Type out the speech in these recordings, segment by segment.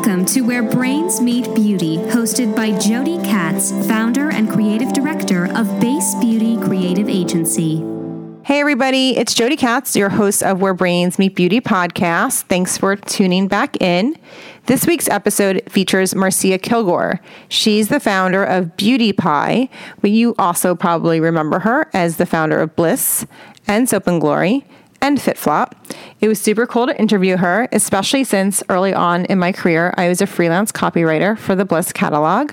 Welcome to Where Brains Meet Beauty, hosted by Jodi Katz, founder and creative director of Base Beauty Creative Agency. Hey, everybody, it's Jodi Katz, your host of Where Brains Meet Beauty podcast. Thanks for tuning back in. This week's episode features Marcia Kilgore. She's the founder of Beauty Pie, but you also probably remember her as the founder of Bliss and Soap and Glory and FitFlop. It was super cool to interview her, especially since early on in my career, I was a freelance copywriter for the Bliss catalog.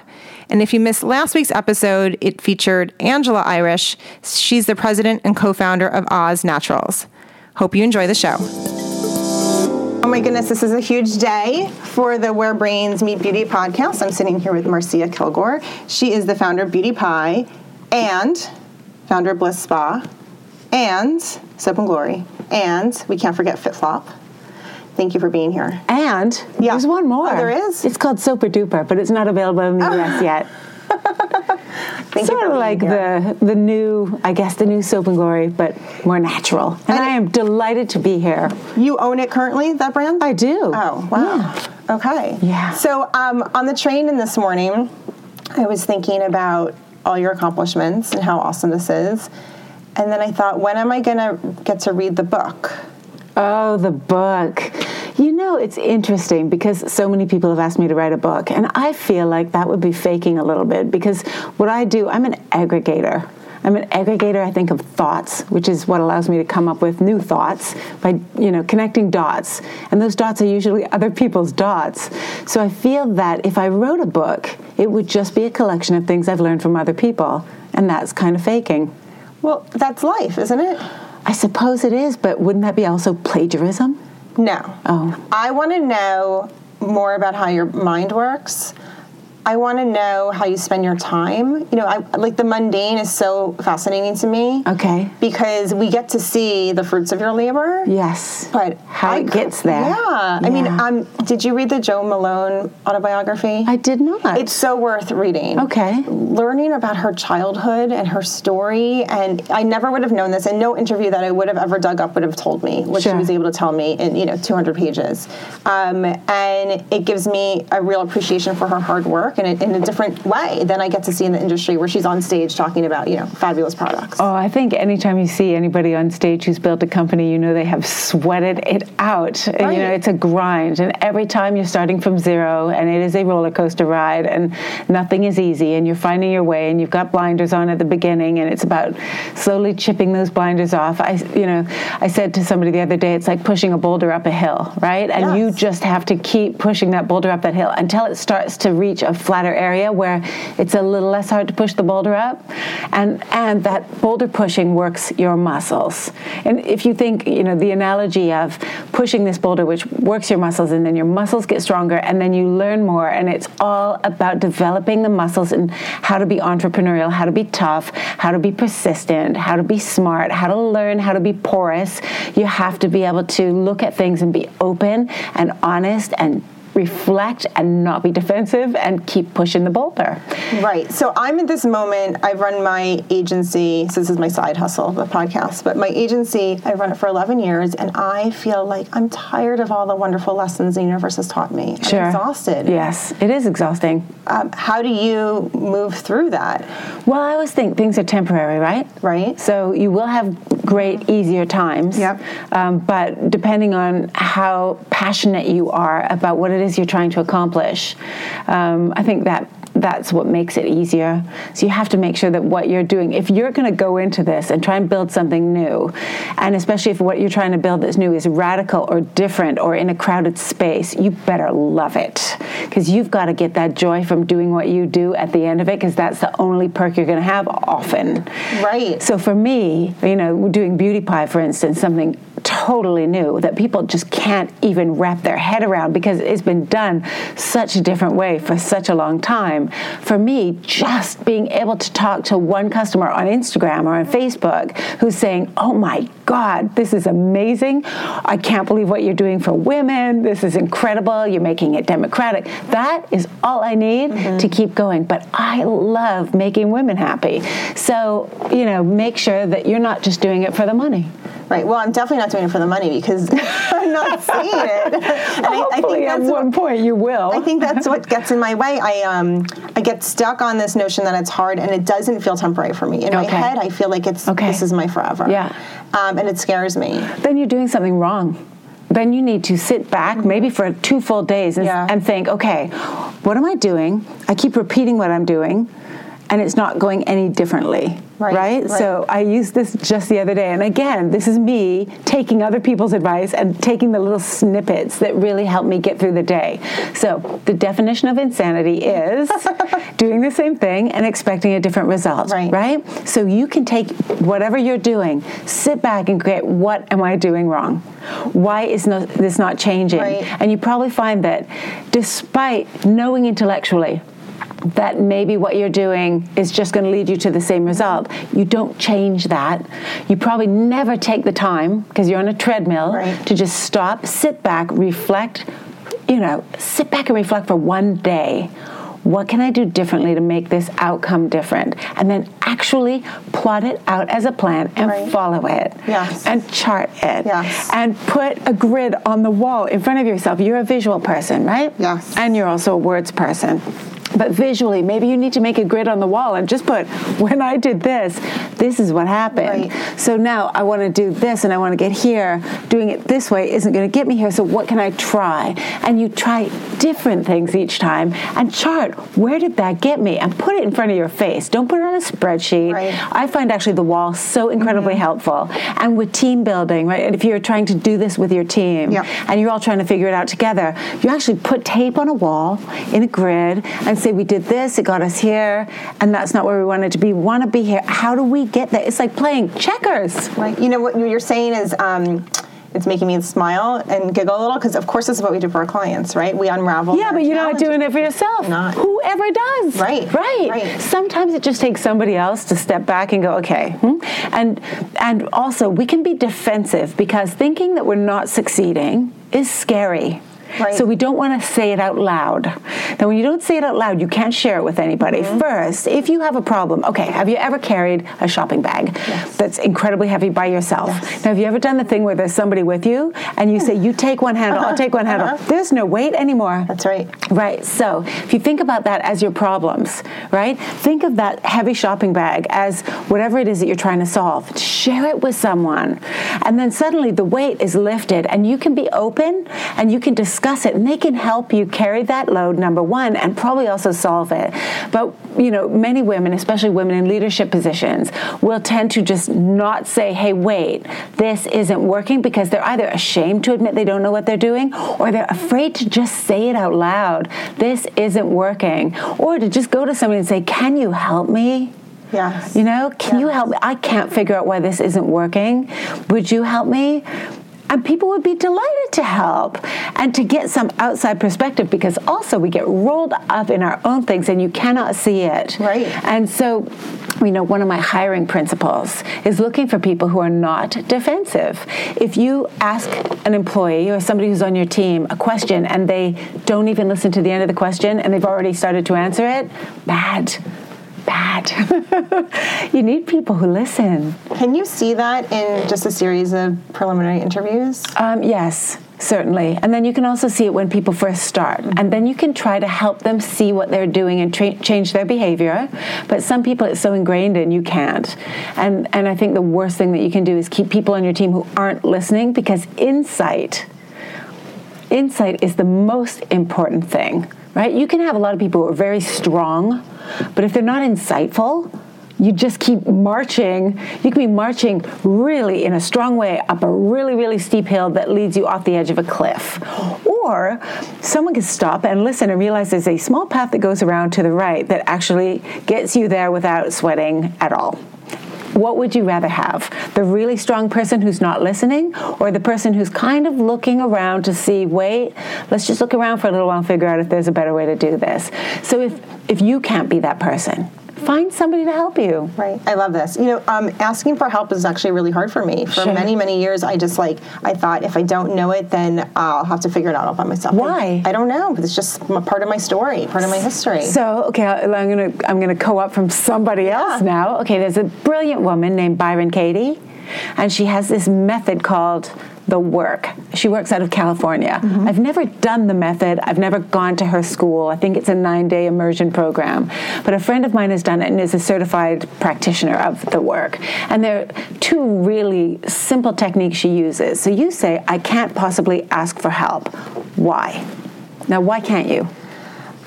And if you missed last week's episode, it featured Angela Irish. She's the president and co founder of Oz Naturals. Hope you enjoy the show. Oh my goodness, this is a huge day for the Where Brains Meet Beauty podcast. I'm sitting here with Marcia Kilgore. She is the founder of Beauty Pie and founder of Bliss Spa and Soap and Glory and we can't forget FitFlop. Thank you for being here. And yeah. there's one more. Oh, there is? It's called Soaper Duper, but it's not available in the US yet. sort of like here. the the new, I guess, the new Soap and Glory, but more natural. And, and I am delighted to be here. You own it currently, that brand? I do. Oh, wow. Yeah. Okay. Yeah. So um, on the train in this morning, I was thinking about all your accomplishments and how awesome this is. And then I thought, when am I going to get to read the book? Oh, the book. You know, it's interesting because so many people have asked me to write a book, and I feel like that would be faking a little bit because what I do, I'm an aggregator. I'm an aggregator, I think, of thoughts, which is what allows me to come up with new thoughts by, you know, connecting dots. And those dots are usually other people's dots. So I feel that if I wrote a book, it would just be a collection of things I've learned from other people. And that's kind of faking. Well, that's life, isn't it? I suppose it is, but wouldn't that be also plagiarism? No. Oh. I want to know more about how your mind works. I want to know how you spend your time. You know, I, like the mundane is so fascinating to me. Okay. Because we get to see the fruits of your labor. Yes. But how I, it gets there. Yeah. yeah. I mean, um, did you read the Jo Malone autobiography? I did not. It's so worth reading. Okay. Learning about her childhood and her story, and I never would have known this, and no interview that I would have ever dug up would have told me what sure. she was able to tell me in you know 200 pages, um, and it gives me a real appreciation for her hard work in a, in a different way than I get to see in the industry where she's on stage talking about, you know, fabulous products. Oh, I think anytime you see anybody on stage who's built a company, you know they have sweated it out. Right. And, you know, it's a grind. And every time you're starting from zero and it is a roller coaster ride and nothing is easy and you're finding your way and you've got blinders on at the beginning and it's about slowly chipping those blinders off. I, you know, I said to somebody the other day, it's like pushing a boulder up a hill, right? And yes. you just have to keep pushing that boulder up that hill until it starts to reach a flatter area where it's a little less hard to push the boulder up. And, and that boulder pushing works your muscles. And if you think, you know, the analogy of pushing this boulder, which works your muscles, and then your muscles get stronger, and then you learn more, and it's all about developing the muscles and how to be entrepreneurial, how to be tough, how to be persistent, how to be smart, how to learn how to be porous. You have to be able to look at things and be open and honest and reflect and not be defensive and keep pushing the boulder. Right. So I'm at this moment, I've run my agency, so this is my side hustle, the podcast, but my agency, I've run it for 11 years and I feel like I'm tired of all the wonderful lessons the universe has taught me. I'm sure. exhausted. Yes, it is exhausting. Um, how do you move through that? Well, I always think things are temporary, right? Right. So you will have great, easier times. Yep. Um, but depending on how passionate you are about what it is is you're trying to accomplish. Um, I think that that's what makes it easier. So you have to make sure that what you're doing, if you're going to go into this and try and build something new, and especially if what you're trying to build that's new is radical or different or in a crowded space, you better love it because you've got to get that joy from doing what you do at the end of it because that's the only perk you're going to have often. Right. So for me, you know, doing Beauty Pie, for instance, something totally new that people just can't even wrap their head around because it's been done such a different way for such a long time for me, just being able to talk to one customer on Instagram or on Facebook who's saying, Oh my God, this is amazing. I can't believe what you're doing for women. This is incredible. You're making it democratic. That is all I need mm-hmm. to keep going. But I love making women happy. So, you know, make sure that you're not just doing it for the money. Right. Well, I'm definitely not doing it for the money because I'm not seeing it. And I, I, think at one what, point you will. I think that's what gets in my way. I um I get stuck on this notion that it's hard and it doesn't feel temporary for me. In okay. my head, I feel like it's okay. this is my forever. Yeah. Um, and it scares me. Then you're doing something wrong then you need to sit back maybe for two full days and, yeah. and, think okay what am i doing i keep repeating what i'm doing and it's not going any differently. Right, right, right? So I used this just the other day. And again, this is me taking other people's advice and taking the little snippets that really help me get through the day. So the definition of insanity is doing the same thing and expecting a different result. Right. right? So you can take whatever you're doing, sit back and create what am I doing wrong? Why is this not changing? Right. And you probably find that despite knowing intellectually, that maybe what you're doing is just going to lead you to the same result. You don't change that. You probably never take the time because you're on a treadmill right. to just stop, sit back, reflect. You know, sit back and reflect for one day. What can I do differently to make this outcome different? And then actually plot it out as a plan and right. follow it. Yes. And chart it. Yes. And put a grid on the wall in front of yourself. You're a visual person, right? Yes. And you're also a words person but visually maybe you need to make a grid on the wall and just put when i did this this is what happened right. so now i want to do this and i want to get here doing it this way isn't going to get me here so what can i try and you try different things each time and chart where did that get me and put it in front of your face don't put it on a spreadsheet right. i find actually the wall so incredibly mm-hmm. helpful and with team building right and if you're trying to do this with your team yep. and you're all trying to figure it out together you actually put tape on a wall in a grid and say we did this, it got us here, and that's not where we wanted to be. We want to be here. How do we get there? It's like playing checkers. Right. You know what you're saying is. Um, it's making me smile and giggle a little because, of course, this is what we do for our clients, right? We unravel. Yeah, but you're not doing it for yourself. Not. Whoever does. Right. Right. Right. Sometimes it just takes somebody else to step back and go, okay. Hmm? And and also we can be defensive because thinking that we're not succeeding is scary. Right. So we don't want to say it out loud. Now, when you don't say it out loud, you can't share it with anybody. Mm-hmm. First, if you have a problem, okay, have you ever carried a shopping bag yes. that's incredibly heavy by yourself? Yes. Now, have you ever done the thing where there's somebody with you and you say, you take one handle, I'll take one handle? Uh-huh. There's no weight anymore. That's right. Right. So if you think about that as your problems, right? Think of that heavy shopping bag as whatever it is that you're trying to solve. Share it with someone. And then suddenly the weight is lifted and you can be open and you can discuss discuss it and they can help you carry that load number one and probably also solve it but you know many women especially women in leadership positions will tend to just not say hey wait this isn't working because they're either ashamed to admit they don't know what they're doing or they're afraid to just say it out loud this isn't working or to just go to somebody and say can you help me Yes. You know, can yes. you help me? I can't figure out why this isn't working. Would you help me? And people would be delighted to help and to get some outside perspective because also we get rolled up in our own things and you cannot see it. Right. And so, you know, one of my hiring principles is looking for people who are not defensive. If you ask an employee or somebody who's on your team a question and they don't even listen to the end of the question and they've already started to answer it, bad bad. you need people who listen. Can you see that in just a series of preliminary interviews? Um, yes. Certainly. And then you can also see it when people first start. And then you can try to help them see what they're doing and tra- change their behavior. But some people it's so ingrained in you can't. And, and I think the worst thing that you can do is keep people on your team who aren't listening because insight, insight is the most important thing, right? You can have a lot of people who are very strong but if they're not insightful, you just keep marching. You can be marching really in a strong way up a really, really steep hill that leads you off the edge of a cliff. Or someone can stop and listen and realize there's a small path that goes around to the right that actually gets you there without sweating at all. What would you rather have? The really strong person who's not listening, or the person who's kind of looking around to see, wait, let's just look around for a little while and figure out if there's a better way to do this? So if, if you can't be that person, find somebody to help you. Right. I love this. You know, um, asking for help is actually really hard for me. For sure. many, many years, I just like, I thought if I don't know it, then I'll have to figure it out all by myself. Why? I, don't know. It's just part of my story, part of my history. So, okay, I'm going to I'm to co-op from somebody else yeah. now. Okay, there's a brilliant woman named Byron Katie and she has this method called the work. She works out of California. Mm-hmm. I've never done the method. I've never gone to her school. I think it's a nine day immersion program. But a friend of mine has done it and is a certified practitioner of the work. And there are two really simple techniques she uses. So you say, I can't possibly ask for help. Why? Now, why can't you?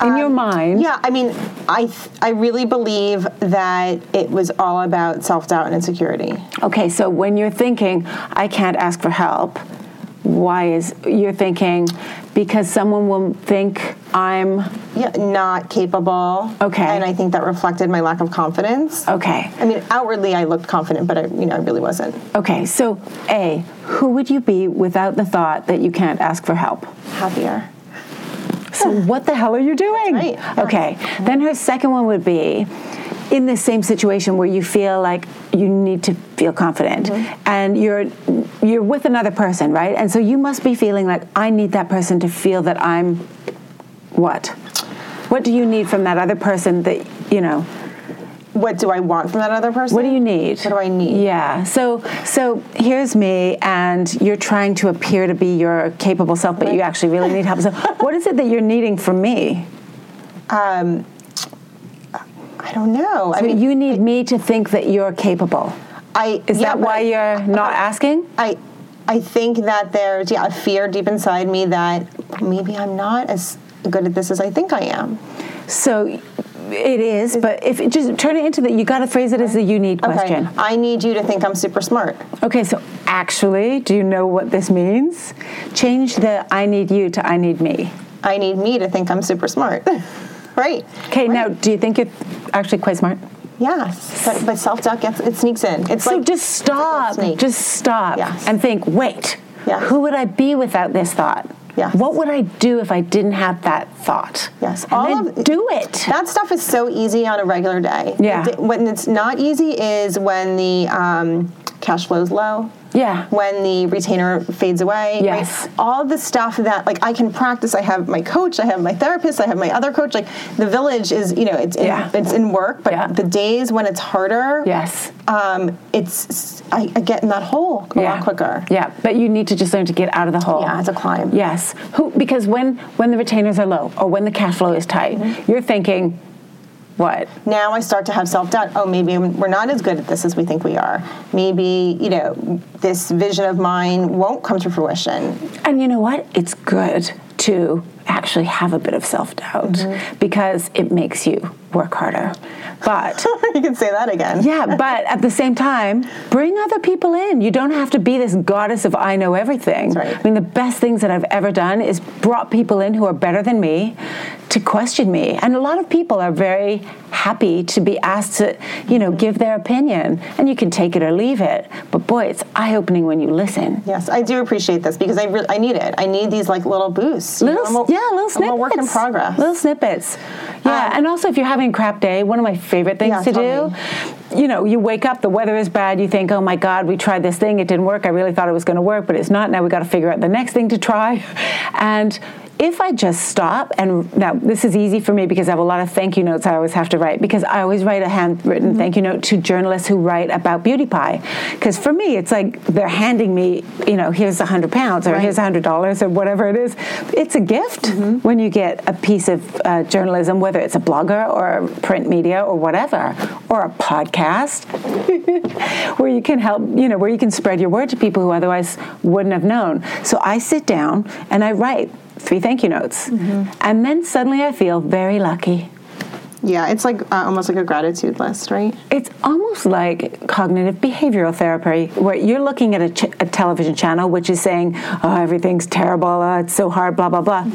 In your mind, Um, Yeah, I mean, I th- I really believe that it was all about self doubt and insecurity. Okay, so when you're thinking, I can't ask for help, why is you're thinking because someone will think I'm Yeah, not capable. Okay. and I think that reflected my lack of confidence. okay. I mean, outwardly I looked confident, but I, you know, I really wasn't. Okay, so A, who would you be without the thought that you can't ask for help? Happier. So what the hell are you doing? Right. Okay. Then her second one would be in the same situation where you feel like you need to feel confident Mm-hmm. and you're you're with another person, right? And so you must be feeling like I need that person to feel that I'm what? What do you need from that other person that, you know, What do I want from that other person? what do you need? What do I need? Yeah. So so here's me and you're trying to appear to be your capable self, but you actually really need help. So what is it that you're needing from me? Um, I don't know. I So mean, you need me to think that you're capable. I Is yeah, that why I- you're not asking? I I think that there's yeah a fear deep inside me that maybe I'm not as good at this as I think I am. So it is, but if just turn it into that, you got to phrase it as a you need question. Okay, I need you to think I'm super smart. Okay, so actually, do you know what this means? Change the I need you to I need me. I need me to think I'm super smart. right. Okay, now do you think you're actually quite smart? Yes, but, but self doubt gets it sneaks in. It's So like just stop. snake. Just stop Yes. and think, wait, Yes. who would I be without this thought? Yes. What would I do if I didn't have that thought? Yes. And All of- do it. That stuff is so easy on a regular day. Yeah. When it's not easy is when the um, cash flow is low. Yeah. When the retainer fades away. right? Yes. All the stuff that like I can practice. I have my coach. I have my therapist. I have my other coach. Like the village is you know it's in, Yeah. it's in work, but Yeah. the days when it's harder. Yes. Um, it's I, I get in that hole a lot quicker. Yeah, but you need to just learn to get out of the hole. Yeah, it's a climb. Yes, Who, because when when the retainers are low or when the cash flow is tight, Mm-hmm. you're thinking, what? now I start to have self doubt. Oh, maybe we're not as good at this as we think we are. Maybe, you know, this vision of mine won't come to fruition. And you know what? It's good to actually have a bit of self doubt Mm-hmm. because it makes you work harder. But you can say that again. yeah, but at the same time, bring other people in. You don't have to be this goddess of I know everything. Right. I mean, the best things that I've ever done is brought people in who are better than me to question me. And a lot of people are very happy to be asked to, you know, give their opinion. And you can take it or leave it. But boy, it's eye opening when you listen. Yes, I do appreciate this because I re- I need it. I need these like little boosts. Little, know, I'm a- yeah, little snippets. I'm a work in progress. Little snippets. Yeah, Um, and also if you're having a crap day, one of my favorite things Yeah, to do, you know, you wake up, the weather is bad, you think, oh my God, we tried this thing, it didn't work. I really thought it was going to work, but it's not. Now we got to figure out the next thing to try. And if I just stop, and now this is easy for me because I have a lot of thank you notes I always have to write because I always write a handwritten Mm-hmm. thank you note to journalists who write about Beauty Pie. Because for me, it's like they're handing me, you know, here's a hundred pounds or Right. here's a hundred dollars or whatever it is. It's a gift Mm-hmm. when you get a piece of uh, journalism, whether it's a blogger or print media or whatever, or a podcast, where you can help, you know, where you can spread your word to people who otherwise wouldn't have known. So I sit down and I write three thank you notes, Mm-hmm. and then suddenly I feel very lucky. Yeah, it's like uh, almost like a gratitude list, right? It's almost like cognitive behavioral therapy, where you're looking at a, ch- a television channel which is saying, "Oh, everything's terrible. Oh, it's so hard." Blah blah blah.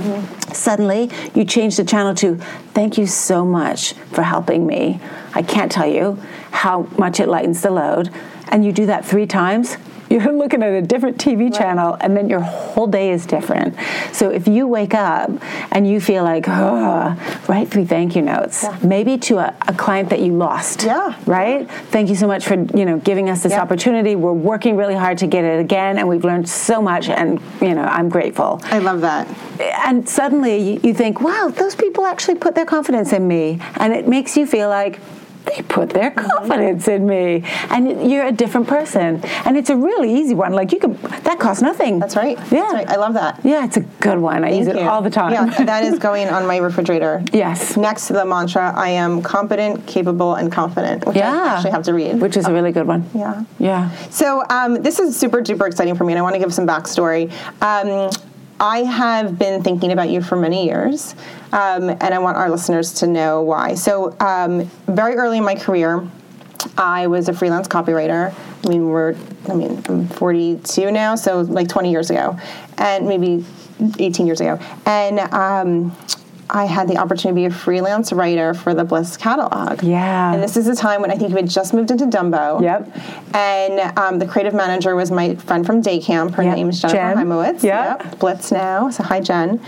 Suddenly, you change the channel to, "Thank you so much for helping me. I can't tell you how much it lightens the load." And you do that three times. You're looking at a different TV channel, and then your whole day is different. So if you wake up and you feel like, oh, write three thank you notes, maybe to a, a client that you lost Yeah. right thank you so much for you know giving us this Yeah. opportunity we're working really hard to get it again and we've learned so much and you know i'm grateful I love that. and suddenly you think wow those people actually put their confidence in me and it makes you feel like they put their confidence in me, and you're a different person. And it's a really easy one. Like you can, that costs nothing. That's right. Yeah, That's right. I love that. Yeah, it's a good one. I use it you. all the time. Yeah, that is going on my refrigerator. Yes. Next to the mantra, I am competent, capable, and confident, which yeah. I actually have to read. Which is a really good one. Yeah. Yeah. So um, this is super duper exciting for me, and I want to give some backstory. Um, I have been thinking about you for many years, um, and I want our listeners to know why. So um, very early in my career, I was a freelance copywriter. I mean, we're, I mean, I'm 42 now, so like 20 years ago, and maybe 18 years ago, and. Um, I had the opportunity to be a freelance writer for the Bliss catalog. Yeah. And this is a time when I think you had just moved into Dumbo. Yep. And um, the creative manager was my friend from day camp. Her Yep. name is Jennifer Jen. Heimowitz. Yep. Blitz now. So hi, Jen.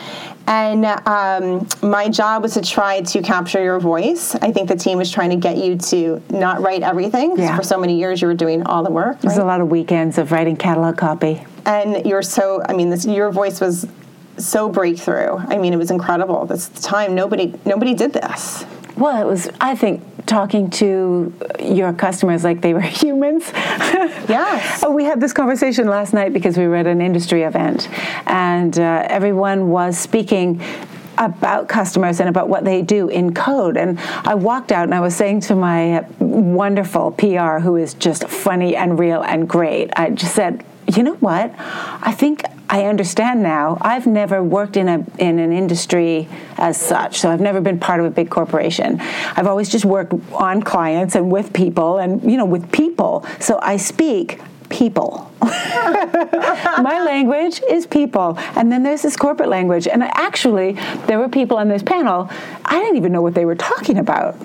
And um, my job was to try to capture your voice. I think the team was trying to get you to not write everything. Yeah. For so many years, you were doing all the work. There's right? a lot of weekends of writing catalog copy. and you're so i mean this your voice was so breakthrough i mean it was incredible this the time nobody nobody did this Well, it was, I think, talking to your customers like they were humans. Yes. Oh, we had this conversation last night because we were at an industry event and uh, everyone was speaking about customers and about what they do in code. And I walked out and I was saying to my wonderful PR, who is just funny and real and great, I just said, you know what? I think I understand now. I've never worked in a in an industry as such, so I've never been part of a big corporation. I've always just worked on clients and with people, and you know, with people. So I speak people. My language is people, and then there's this corporate language. And actually, there were people on this panel. I didn't even know what they were talking about.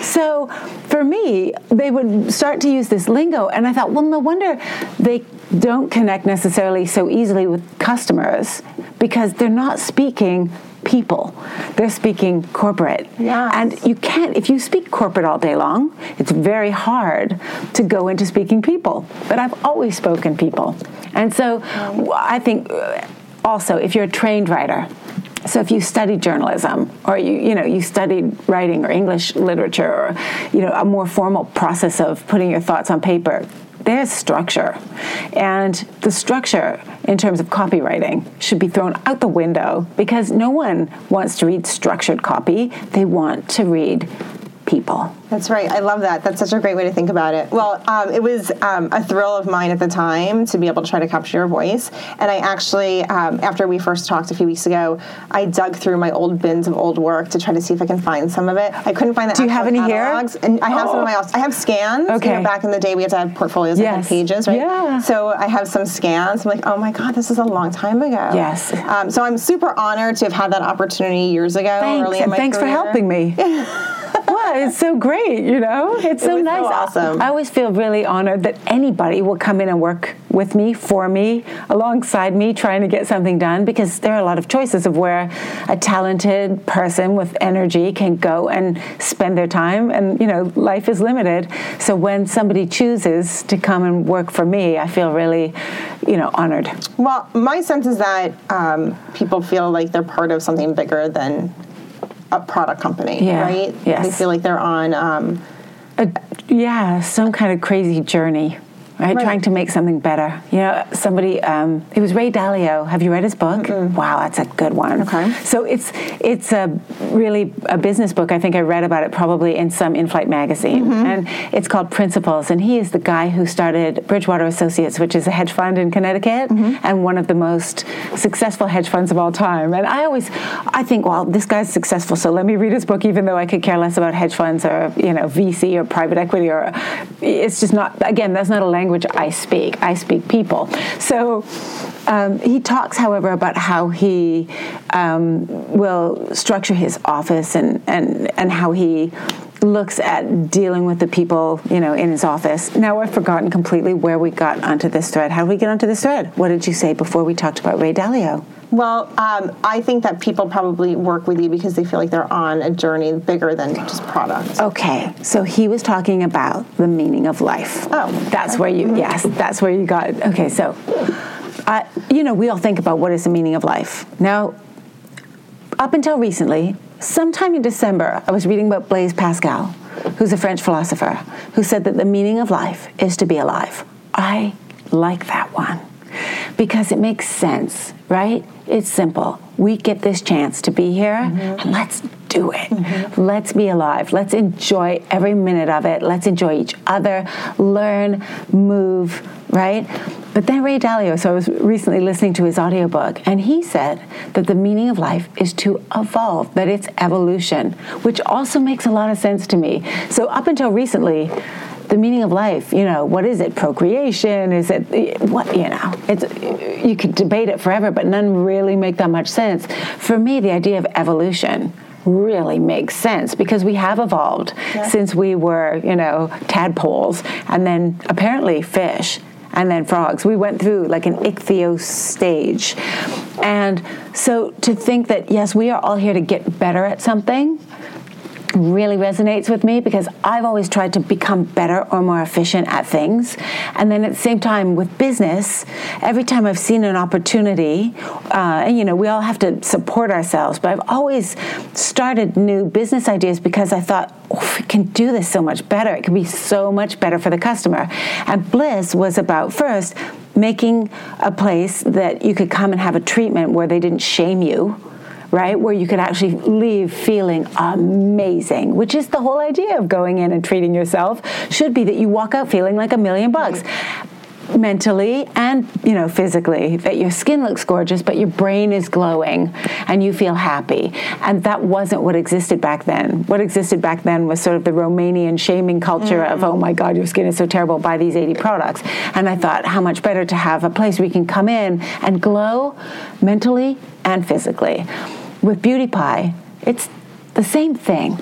So for me, they would start to use this lingo, and I thought, well, no wonder they don't connect necessarily so easily with customers because they're not speaking people. They're speaking corporate. Yes. And you can't, if you speak corporate all day long, it's very hard to go into speaking people. But I've always spoken people. And so I think uh, also, if you're a trained writer, so if you studied journalism or you you know you studied writing or English literature or you know a more formal process of putting your thoughts on paper there's structure. And the structure in terms of copywriting should be thrown out the window because no one wants to read structured copy. They want to read people That's right. I love that. That's such a great way to think about it. Well, um, it was um, a thrill of mine at the time to be able to try to capture your voice. And I actually, um, after we first talked a few weeks ago, I dug through my old bins of old work to try to see if I can find some of it. I couldn't find that. Do you have any here? And I have some of my house. I have scans. You Okay. know, back in the day, we had to have portfolios that had pages, right? Yeah. So I have some scans. I'm like, oh my God, this is a long time ago. Yes. Um, so I'm super honored to have had that opportunity years ago. thanks early in and thanks for helping me well, it's so great, you know. It's so was so nice. awesome. I always feel really honored that anybody will come in and work with me, for me, alongside me, trying to get something done. Because there are a lot of choices of where a talented person with energy can go and spend their time, and you know, life is limited. So when somebody chooses to come and work for me, I feel really, you know, honored. Well, my sense is that um, people feel like they're part of something bigger than a product company, Yeah, right? yes. They feel like they're on. Um, a, yeah, some kind of crazy journey, right? Right. Trying to make something better. You know, somebody. Um, it was Ray Dalio. Have you read his book? Wow, that's a good one. Okay. So it's it's a really a business book. I think I read about it probably in some in-flight magazine, Mm-hmm. and it's called Principles. And he is the guy who started Bridgewater Associates, which is a hedge fund in Connecticut Mm-hmm. and one of the most successful hedge funds of all time. And I always, I think, well, this guy's successful, so let me read his book, even though I could care less about hedge funds or you know VC or private equity or it's just not. Again, that's not a language I speak. I speak people. So. Um, he talks, however, about how he um, will structure his office and, and, and how he looks at dealing with the people, you know, in his office. Now I've forgotten completely where we got onto this thread. How did we get onto this thread? What did you say before we talked about Ray Dalio? Well, um, I think that people probably work with you because they feel like they're on a journey bigger than just product. Okay, so he was talking about the meaning of life. Oh, that's where you yes, that's where you got. Okay, so, uh, you know, we all think about what is the meaning of life. Now, up until recently, sometime in December, I was reading about Blaise Pascal, who's a French philosopher, who said that the meaning of life is to be alive. I like that one because it makes sense, right? It's simple. We get this chance to be here, mm-hmm. and let's do it. Mm-hmm. Let's be alive. Let's enjoy every minute of it. Let's enjoy each other, learn, move, right? But then Ray Dalio, so I was recently listening to his audiobook, and he said that the meaning of life is to evolve, that it's evolution, which also makes a lot of sense to me. So up until recently, the meaning of life, you know, what is it? Procreation? Is it what, you know, it's you could debate it forever, but none really make that much sense. For me, the idea of evolution really makes sense because we have evolved yeah. since we were, you know, tadpoles and then apparently fish and then frogs. We went through like an ichthyos stage. And so to think that, yes, we are all here to get better at something really resonates with me because I've always tried to become better or more efficient at things. And then at the same time, with business, every time I've seen an opportunity, uh, and you know, we all have to support ourselves, but I've always started new business ideas because I thought, oh, we can do this so much better. It can be so much better for the customer. And Bliss was about first making a place that you could come and have a treatment where they didn't shame you right? Where you could actually leave feeling amazing, which is the whole idea of going in and treating yourself, should be that you walk out feeling like a million bucks. Mentally and you know physically that your skin looks gorgeous but your brain is glowing and you feel happy and that wasn't what existed back then what existed back then was sort of the romanian shaming culture mm. of oh my god your skin is so terrible buy these 80 products and i thought how much better to have a place where you can come in and glow mentally and physically with Beauty Pie, it's the same thing.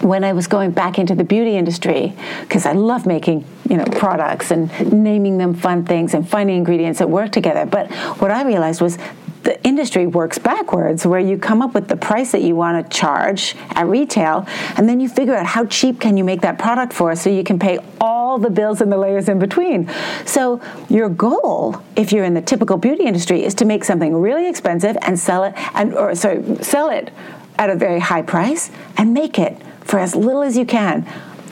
When I was going back into the beauty industry, because I love making you know products and naming them fun things and finding ingredients that work together. But what I realized was the industry works backwards where you come up with the price that you want to charge at retail and then you figure out how cheap can you make that product for so you can pay all the bills and the layers in between so your goal if you're in the typical beauty industry is to make something really expensive and sell it and or sorry sell it at a very high price and make it for as little as you can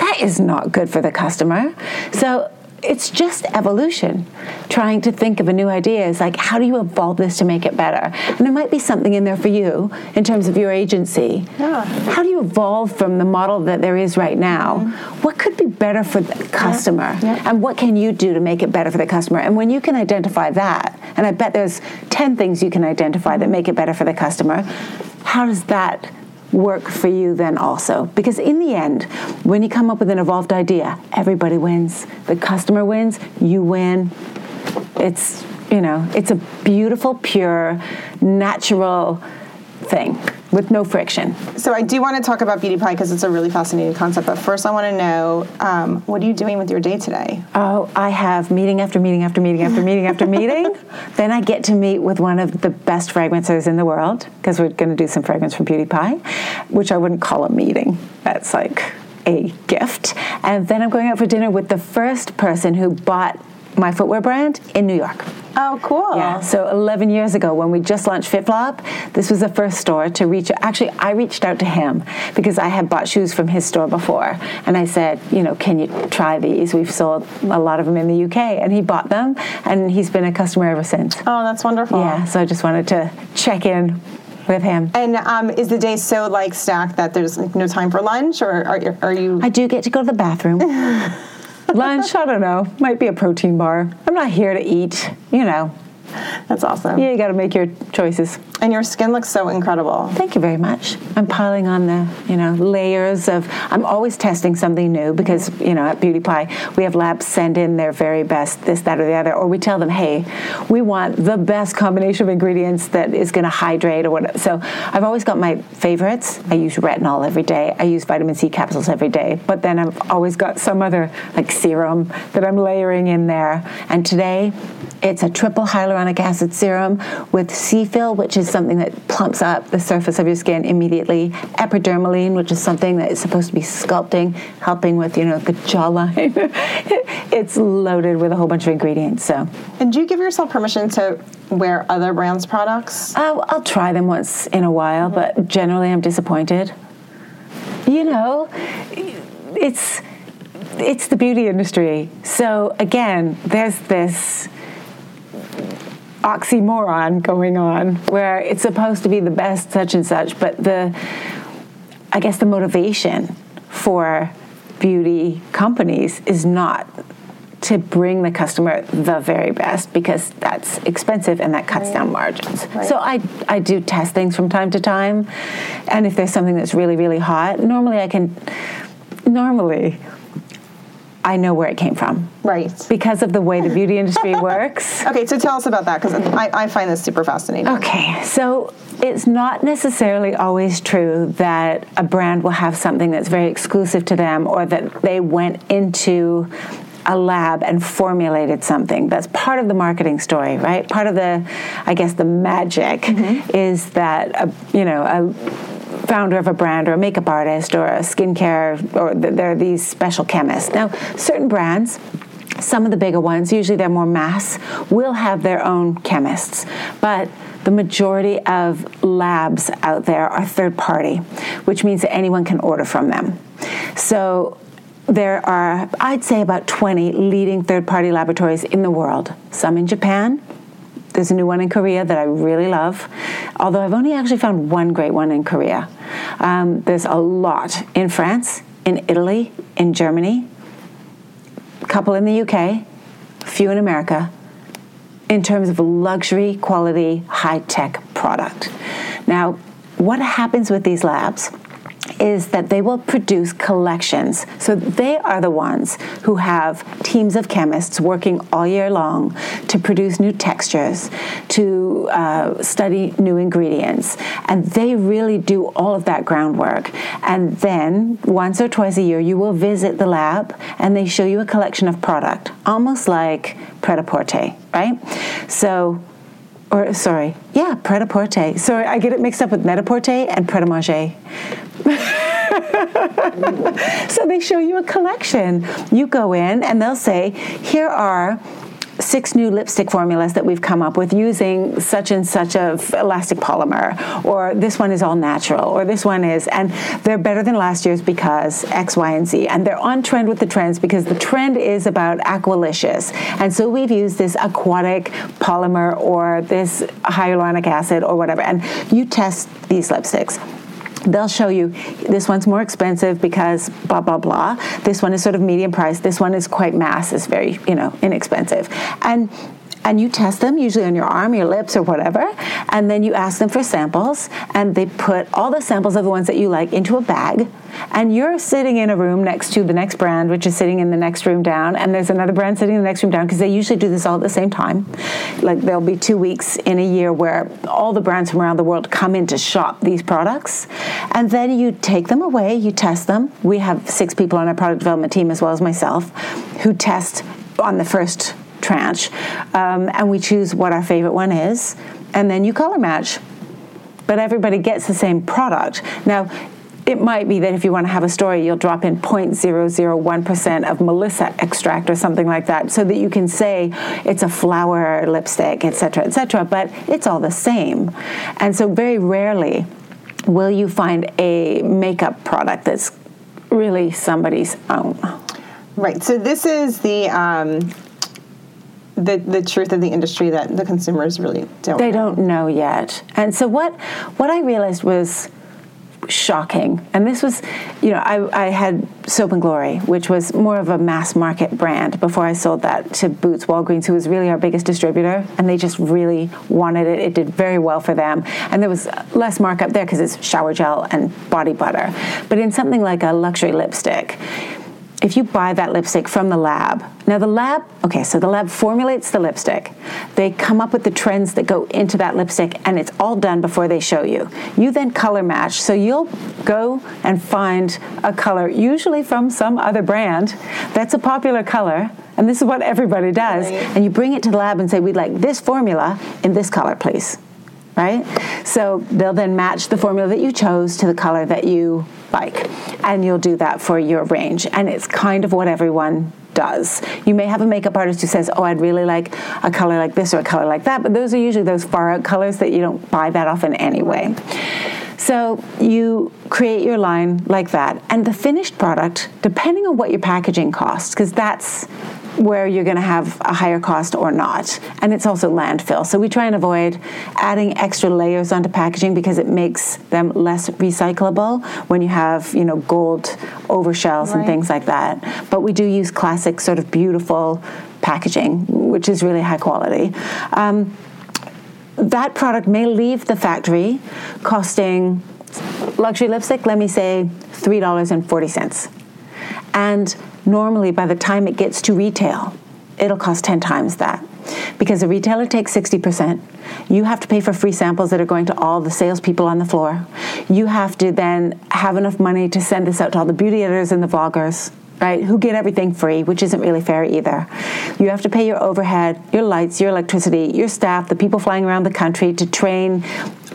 that is not good for the customer so it's just evolution. Trying to think of a new idea is like, how do you evolve this to make it better? And there might be something in there for you in terms of your agency. Yeah. How do you evolve from the model that there is right now? Mm-hmm. What could be better for the customer? Yeah. Yeah. And what can you do to make it better for the customer? And when you can identify that, and I bet there's 10 things you can identify that make it better for the customer, how does that work for you then also. Because in the end, when you come up with an evolved idea, everybody wins. The customer wins, you win. It's, you know, it's a beautiful, pure, natural thing with no friction. So I do want to talk about Beauty Pie because it's a really fascinating concept. But first, I want to know um, what are you doing with your day today? Oh, I have meeting after meeting after meeting after meeting after meeting. Then I get to meet with one of the best fragrances in the world because we're going to do some fragrance for Beauty Pie, which I wouldn't call a meeting. That's like a gift. And then I'm going out for dinner with the first person who bought my footwear brand in New York. Oh, cool. Yeah. So 11 years ago, when we just launched FitFlop, this was the first store to reach. Actually, I reached out to him because I had bought shoes from his store before, and I said, you know, can you try these? We've sold a lot of them in the UK, and he bought them, and he's been a customer ever since. Oh, that's wonderful. Yeah. So I just wanted to check in with him. And um, is the day so like stacked that there's no time for lunch, or are, are you? I do get to go to the bathroom. Lunch, I don't know. Might be a protein bar. I'm not here to eat, you know. That's awesome. Yeah, you got to make your choices. And your skin looks so incredible. Thank you very much. I'm piling on the, you know, layers of. I'm always testing something new because, you know, at Beauty Pie, we have labs send in their very best, this, that, or the other, or we tell them, hey, we want the best combination of ingredients that is going to hydrate or whatever. So I've always got my favorites. I use retinol every day. I use vitamin C capsules every day. But then I've always got some other like serum that I'm layering in there. And today, it's a triple hyaluronic acid serum with C-Fill, which is something that plumps up the surface of your skin immediately. Epidermaline, which is something that is supposed to be sculpting, helping with, you know, the jawline. it's loaded with a whole bunch of ingredients. So. And do you give yourself permission to wear other brands' products? Uh, I'll try them once in a while, but generally I'm disappointed. You know, it's it's the beauty industry. So again, there's this oxymoron going on where it's supposed to be the best such and such, but the I guess the motivation for beauty companies is not to bring the customer the very best because that's expensive and that cuts right. down margins. Right. So I I do test things from time to time, and if there's something that's really really hot, normally I can normally I know where it came from. Right. Because of the way the beauty industry works. Okay, so tell us about that because I, I find this super fascinating. Okay, so it's not necessarily always true that a brand will have something that's very exclusive to them or that they went into a lab and formulated something. That's part of the marketing story, right? Part of the, I guess, the magic mm-hmm. is that, a, you know, a founder of a brand or a makeup artist or a skincare, or there are these special chemists. Now, certain brands, some of the bigger ones, usually they're more mass, will have their own chemists. But the majority of labs out there are third party, which means that anyone can order from them. So there are, I'd say, about 20 leading third party laboratories in the world, some in Japan, there's a new one in Korea that I really love, although I've only actually found one great one in Korea. Um, there's a lot in France, in Italy, in Germany, a couple in the UK, a few in America, in terms of luxury, quality, high tech product. Now, what happens with these labs? Is that they will produce collections. So they are the ones who have teams of chemists working all year long to produce new textures, to uh, study new ingredients. And they really do all of that groundwork. And then once or twice a year, you will visit the lab and they show you a collection of product, almost like pret-a-porter, right? So or sorry, yeah, pret-a-porter. Sorry, I get it mixed up with net-a-porter and pret-a-manger. so they show you a collection. You go in and they'll say, here are six new lipstick formulas that we've come up with using such and such of elastic polymer or this one is all natural or this one is and they're better than last year's because x y and z. And they're on trend with the trends because the trend is about aqualicious. And so we've used this aquatic polymer or this hyaluronic acid or whatever. And you test these lipsticks they'll show you this one's more expensive because blah blah blah. This one is sort of medium price. This one is quite mass. Is very you know inexpensive. And and you test them usually on your arm, your lips, or whatever, and then you ask them for samples, and they put all the samples of the ones that you like into a bag, and you're sitting in a room next to the next brand, which is sitting in the next room down, and there's another brand sitting in the next room down because they usually do this all at the same time. Like there'll be two weeks in a year where all the brands from around the world come in to shop these products, and then you take them away, you test them. We have six people on our product development team as well as myself who test on the first tranche, um, and we choose what our favorite one is, and then you color match. But everybody gets the same product. Now, it might be that if you want to have a story, you'll drop in 0.001% of Melissa extract or something like that so that you can say it's a flower lipstick, etc., cetera, et cetera, but it's all the same. And so, very rarely will you find a makeup product that's really somebody's own. Right. So, this is the. Um the, the truth of the industry that the consumers really don't they know. don't know yet. And so what what i realized was shocking. And this was you know I, I had soap and glory which was more of a mass market brand before i sold that to boots. Walgreens who was really our biggest distributor and they just really wanted it. It did very well for them. And there was less markup there because it's shower gel and body butter. But in something like a luxury lipstick if you buy that lipstick from the lab, now the lab, okay, so the lab formulates the lipstick. They come up with the trends that go into that lipstick, and it's all done before they show you. You then color match. So you'll go and find a color, usually from some other brand, that's a popular color, and this is what everybody does. Right. And you bring it to the lab and say, We'd like this formula in this color, please right? So they'll then match the formula that you chose to the color that you like, and you'll do that for your range. And it's kind of what everyone does. You may have a makeup artist who says, "Oh, I'd really like a color like this or a color like that," but those are usually those far out colors that you don't buy that often anyway. So you create your line like that. And the finished product, depending on what your packaging costs, because that's where you're going to have a higher cost or not. And it's also landfill. So we try and avoid adding extra layers onto packaging because it makes them less recyclable when you have, you know, gold over shells right. and things like that. But we do use classic sort of beautiful packaging, which is really high quality. Um, that product may leave the factory costing luxury lipstick, let me say $3.40. And normally by the time it gets to retail, it'll cost 10 times that. Because the retailer takes 60%. You have to pay for free samples that are going to all the salespeople on the floor. You have to then have enough money to send this out to all the beauty editors and the vloggers right, who get everything free, which isn't really fair either. You have to pay your overhead, your lights, your electricity, your staff, the people flying around the country to train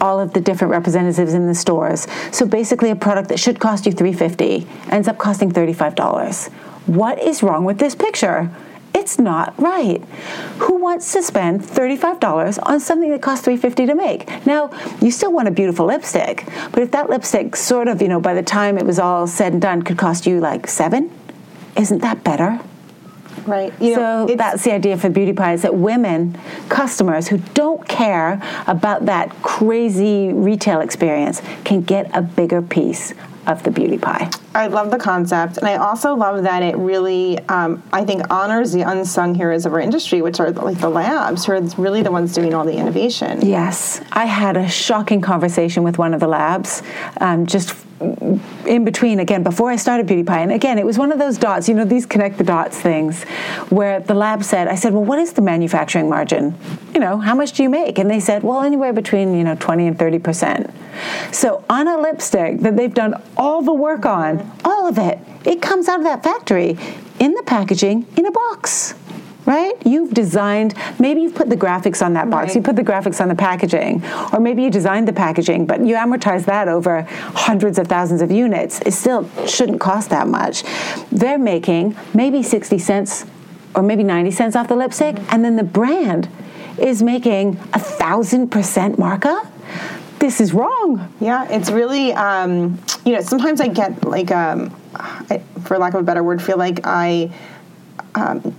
all of the different representatives in the stores. So basically a product that should cost you 350 ends up costing $35. What is wrong with this picture? It's not right. Who wants to spend $35 on something that costs 350 to make? Now, you still want a beautiful lipstick, but if that lipstick sort of, you know, by the time it was all said and done could cost you like 7, isn't that better? Right. You know, so that's the idea for Beauty Pie is that women, customers who don't care about that crazy retail experience, can get a bigger piece of the beauty pie. I love the concept, and I also love that it really, um, I think, honors the unsung heroes of our industry, which are like the labs, who are really the ones doing all the innovation. Yes, I had a shocking conversation with one of the labs um, just in between again before I started Beauty Pie, and again it was one of those dots, you know, these connect the dots things, where the lab said, I said, well, what is the manufacturing margin? You know, how much do you make? And they said, well, anywhere between you know 20 and 30 percent. So on a lipstick that they've done all the work on, all of it, it comes out of that factory in the packaging in a box right? You've designed, maybe you've put the graphics on that box, right. you put the graphics on the packaging, or maybe you designed the packaging, but you amortize that over hundreds of thousands of units. It still shouldn't cost that much. They're making maybe 60 cents or maybe 90 cents off the lipstick, mm-hmm. and then the brand is making a thousand percent markup this is wrong. Yeah, it's really, um, you know, sometimes I get like, um, I, for lack of a better word, feel like I. Um,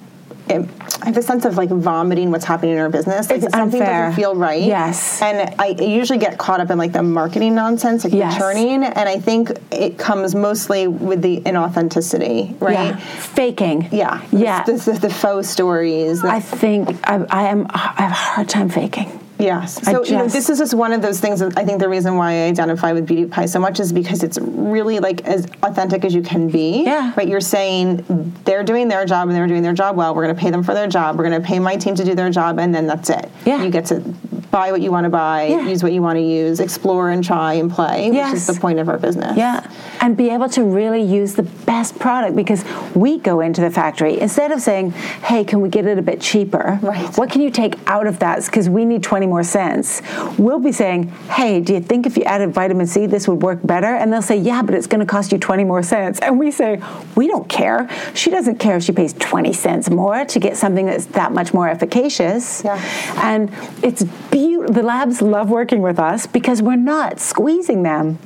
I have a sense of like vomiting what's happening in our business. Like it's something unfair. doesn't feel right. Yes. And I usually get caught up in like the marketing nonsense, like yes. the churning. And I think it comes mostly with the inauthenticity, right? Yeah. Faking. Yeah. Yeah. The, the, the faux stories. I think I, I am. I have a hard time faking. Yes. So just, you know, this is just one of those things. That I think the reason why I identify with Beauty Pie so much is because it's really like as authentic as you can be. Yeah. But you're saying they're doing their job and they're doing their job well. We're going to pay them for their job. We're going to pay my team to do their job, and then that's it. Yeah. You get to buy what you want to buy, yeah. use what you want to use, explore and try and play, yes. which is the point of our business. Yeah. And be able to really use the best product because we go into the factory instead of saying, "Hey, can we get it a bit cheaper?" Right. What can you take out of that? Because we need twenty more cents we'll be saying, hey, do you think if you added vitamin C, this would work better? And they'll say, yeah, but it's going to cost you 20 more cents. And we say, we don't care. She doesn't care if she pays 20 cents more to get something that's that much more efficacious. Yeah. And it's beautiful. The labs love working with us because we're not squeezing them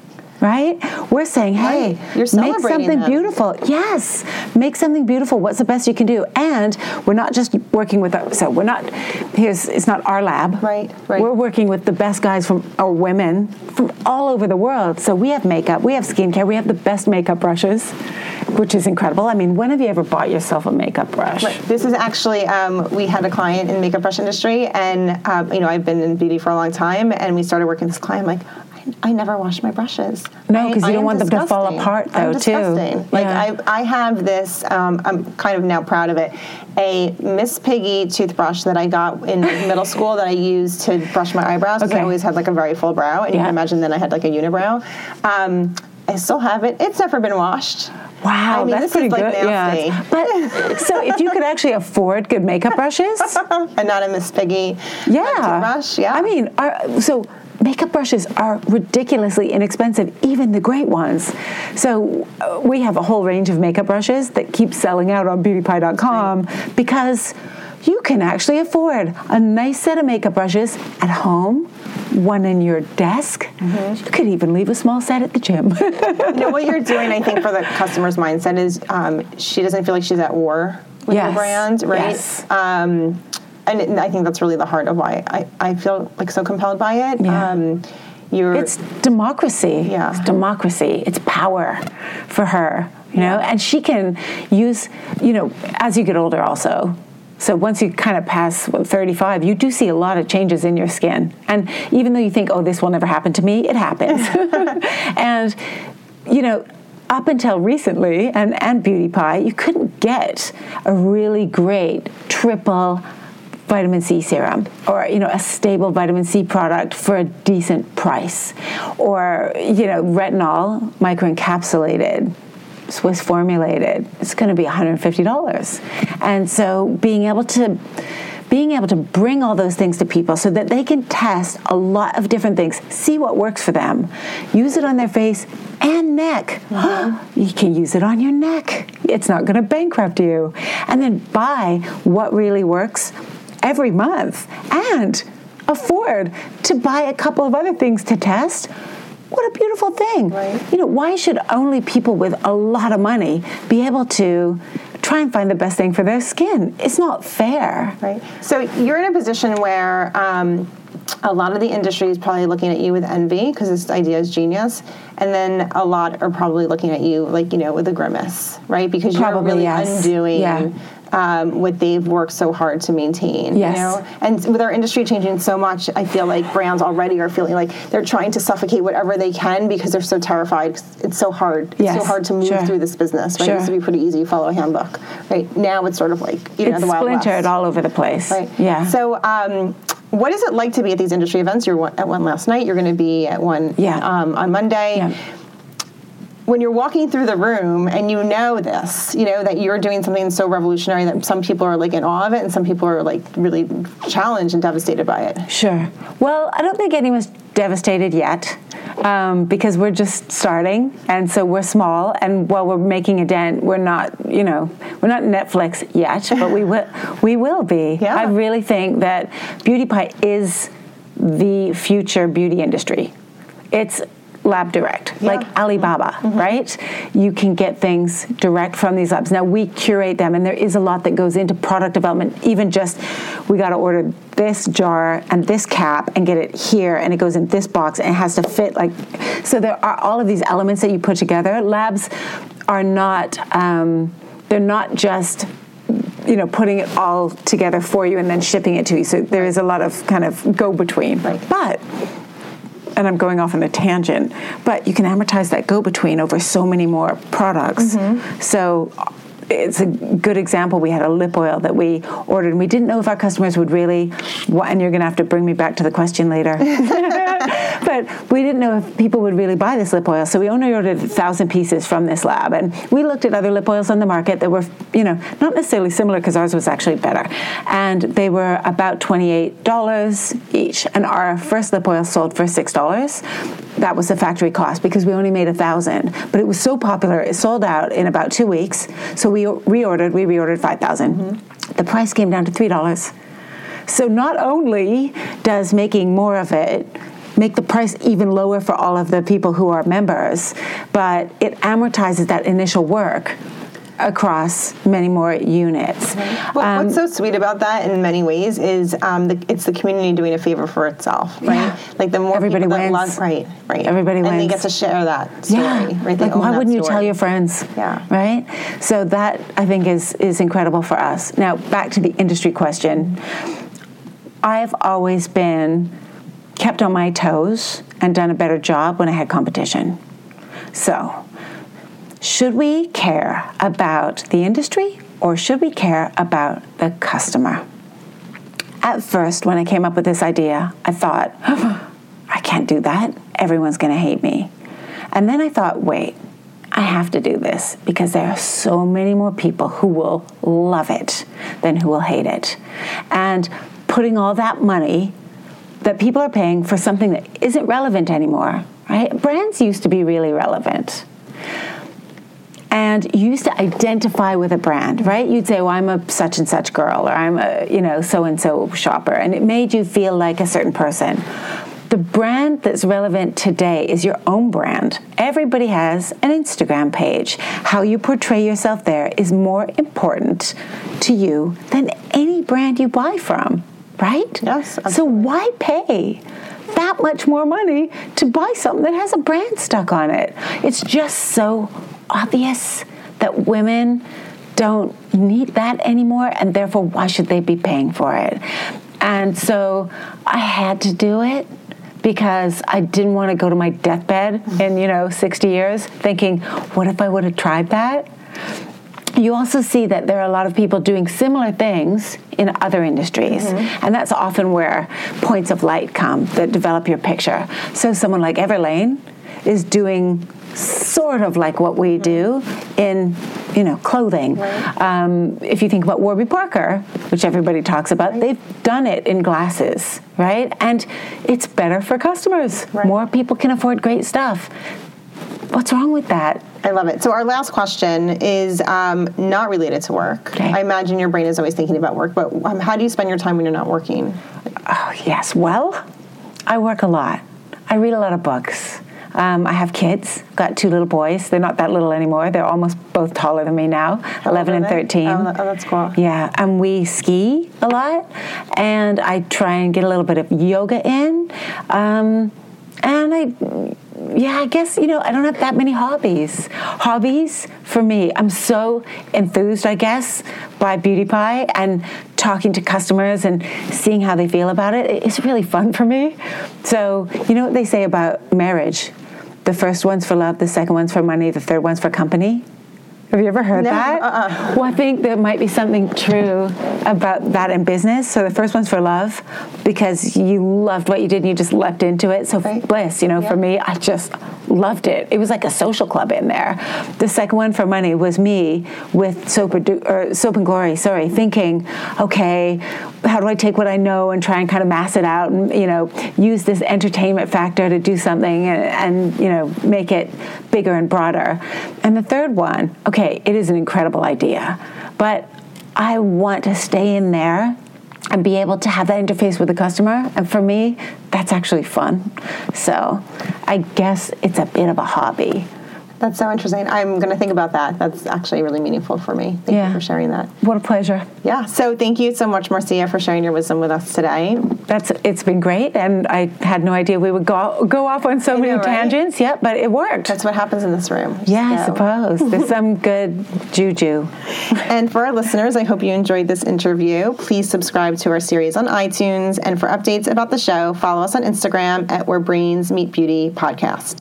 right? We're saying, hey, right. You're make something them. beautiful. Yes, make something beautiful. What's the best you can do? And we're not just working with, so we're not, here's, it's not our lab. Right, right. We're working with the best guys from, or women from all over the world. So we have makeup, we have skincare, we have the best makeup brushes, which is incredible. I mean, when have you ever bought yourself a makeup brush? Right. This is actually, um, we had a client in the makeup brush industry, and, um, you know, I've been in beauty for a long time, and we started working with this client. I'm like, I never wash my brushes. No, because you don't want disgusting. them to fall apart, though, I'm disgusting. too. Like yeah. I, I have this. Um, I'm kind of now proud of it. A Miss Piggy toothbrush that I got in middle school that I used to brush my eyebrows because okay. I always had like a very full brow, and yeah. you can imagine then I had like a unibrow. Um, I still have it. It's never been washed. Wow, I mean, that's pretty like good. Nasty. Yeah. But so if you could actually afford good makeup brushes, and not a Miss Piggy yeah. brush, yeah. I mean, are, so makeup brushes are ridiculously inexpensive, even the great ones. So uh, we have a whole range of makeup brushes that keep selling out on beautypie.com right. because you can actually afford a nice set of makeup brushes at home one in your desk. You could even leave a small set at the gym. you know what you're doing, I think, for the customer's mindset is um, she doesn't feel like she's at war with Yes. the brand, right? Yes. Um, and it- I think that's really the heart of why I, I feel like so compelled by it. Yeah. Um, you're it's democracy. Yeah. It's democracy. It's power for her, you know, and she can use, you know, as you get older also. So once you kind of pass 35, you do see a lot of changes in your skin. And even though you think, oh, this will never happen to me, it happens. and, you know, up until recently, and, and Beauty Pie, you couldn't get a really great triple vitamin C serum or you know a stable vitamin C product for a decent price or you know retinol microencapsulated Swiss formulated it's going to be $150 and so being able to being able to bring all those things to people so that they can test a lot of different things, see what works for them, use it on their face and neck. you can use it on your neck. It's not going to bankrupt you. And then buy what really works every month and afford to buy a couple of other things to test. What a beautiful thing. Right. You know, why should only people with a lot of money be able to try and find the best thing for their skin? It's not fair. Right. So you're in a position where um, a lot of the industry is probably looking at you with envy because this idea is genius, and then a lot are probably looking at you like you know with a grimace, right? Because you're Probably, really yes. undoing. Yeah. Um, what they've worked so hard to maintain, Yes. you know, and with our industry changing so much, I feel like brands already are feeling like they're trying to suffocate whatever they can because they're so terrified. It's so hard. It's so hard to move sure. through this business. Right? It used to be pretty easy. You follow a handbook. Right now, it's sort of like you know It's the wild west. splintered all over the place. Right. Yeah. So, um, what is it like to be at these industry events? You're at one last night. You're going to be at one Yeah. um, on Monday. Yeah. When you're walking through the room and you know this, you know that you're doing something so revolutionary that some people are like in awe of it and some people are like really challenged and devastated by it. Sure. Well, I don't think anyone's devastated yet um, because we're just starting, and so we're small. And while we're making a dent, we're not, you know, we're not Netflix yet, but we will, we will be. Yeah. I really think that Beauty Pie is the future beauty industry. It's lab direct, like Alibaba, right? You can get things direct from these labs. Now we curate them, and there is a lot that goes into product development. Even just we got to order this jar and this cap and get it here, and it goes in this box, and it has to fit like. So there are all of these elements that you put together. Labs are not. Um, they're not just you know putting it all together for you and then shipping it to you so there is a lot of kind of go between Right. but and I'm going off on a tangent, but you can amortize that go between over so many more products. Mm-hmm. So it's a good example. We had a lip oil that we ordered, and we didn't know if our customers would really. What, and you're going to have to bring me back to the question later. but we didn't know if people would really buy this lip oil, so we only ordered a thousand pieces from this lab, and we looked at other lip oils on the market that were, you know, not necessarily similar because ours was actually better, and they were about twenty-eight dollars each, and our first lip oil sold for six dollars. That was the factory cost because we only made a thousand, but it was so popular it sold out in about two weeks. So we reordered. We reordered five mm-hmm. The price came down to three dollars. So not only does making more of it make the price even lower for all of the people who are members, but it amortizes that initial work across many more units. What, Um, what's so sweet about that in many ways is um, the, it's the community doing a favor for itself, right? Yeah. Like the more Everybody people that wins. love, right, right. Everybody and they get to share that story, yeah. right? They Like, why wouldn't you tell your friends? Yeah. Right? So that I think is is incredible for us. Now back to the industry question. I've always been kept on my toes and done a better job when I had competition. So, should we care about the industry or should we care about the customer? At first, when I came up with this idea, I thought, I can't do that. Everyone's going to hate me. And then I thought, wait, I have to do this because there are so many more people who will love it than who will hate it. And putting all that money that people are paying for something that isn't relevant anymore, right? Brands used to be really relevant. And you used to identify with a brand, right? You'd say, "Well, I'm a such and such girl," or "I'm a you know so and so shopper," and it made you feel like a certain person. the brand that's relevant today is your own brand. Everybody has an Instagram page. How you portray yourself there is more important to you than any brand you buy from, right? Yes. Absolutely. So why pay? that much more money to buy something that has a brand stuck on it. It's just so obvious that women don't need that anymore, and therefore, why should they be paying for it? And so I had to do it because I didn't want to go to my deathbed in, you know, 60 years thinking, what if I would have tried that? You also see that there are a lot of people doing similar things in other industries. Mm-hmm. And that's often where points of light come that develop your picture. So, someone like Everlane is doing sort of like what we do in you know clothing. Right. Um, if you think about Warby Parker, which everybody talks about, right. they've done it in glasses, right? And it's better for customers. Right. More people can afford great stuff. What's wrong with that? I love it. So our last question is um, not related to work. Okay. I imagine your brain is always thinking about work, but um, how do you spend your time when you're not working? Oh, yes. Well, I work a lot. I read a lot of books. Um, I have kids, got two little boys. They're not that little anymore. They're almost both taller than me now, How 11 and 13. Oh, oh, that's cool. Yeah, and we ski a lot, and I try and get a little bit of yoga in. Um, and I yeah, I guess, you know, I don't have that many hobbies. Hobbies for me, I'm so enthused, I guess, by Beauty Pie and talking to customers and seeing how they feel about it. It's really fun for me. So, you know what they say about marriage? The first one's for love, the second one's for money, the third one's for company. Have you ever heard no, that? Uh-uh. Well, I think there might be something true about that in business. So the first one's for love because you loved what you did and you just leapt into it. So right. bliss, you know, for me, I just loved it. It was like a social club in there. The second one for money was me with soap, or, soap and glory. Sorry, thinking, okay, how do I take what I know and try and kind of mass it out and you know use this entertainment factor to do something and, and you know make it bigger and broader. And the third one, okay, it is an incredible idea, but I want to stay in there and be able to have that interface with the customer. And for me, that's actually fun. So I guess it's a bit of a hobby. That's so interesting. I'm going to think about that. That's actually really meaningful for me. Thank yeah. you for sharing that. What a pleasure. Yeah. So thank you so much, Marcia, for sharing your wisdom with us today. That's it's been great, and I had no idea we would go go off on so I many know, tangents. Right? Yeah, but it worked. That's what happens in this room. Yeah, so. I suppose there's some good juju. And for our listeners, I hope you enjoyed this interview. Please subscribe to our series on iTunes, and for updates about the show, follow us on Instagram at Where Brains Meet Beauty Podcast.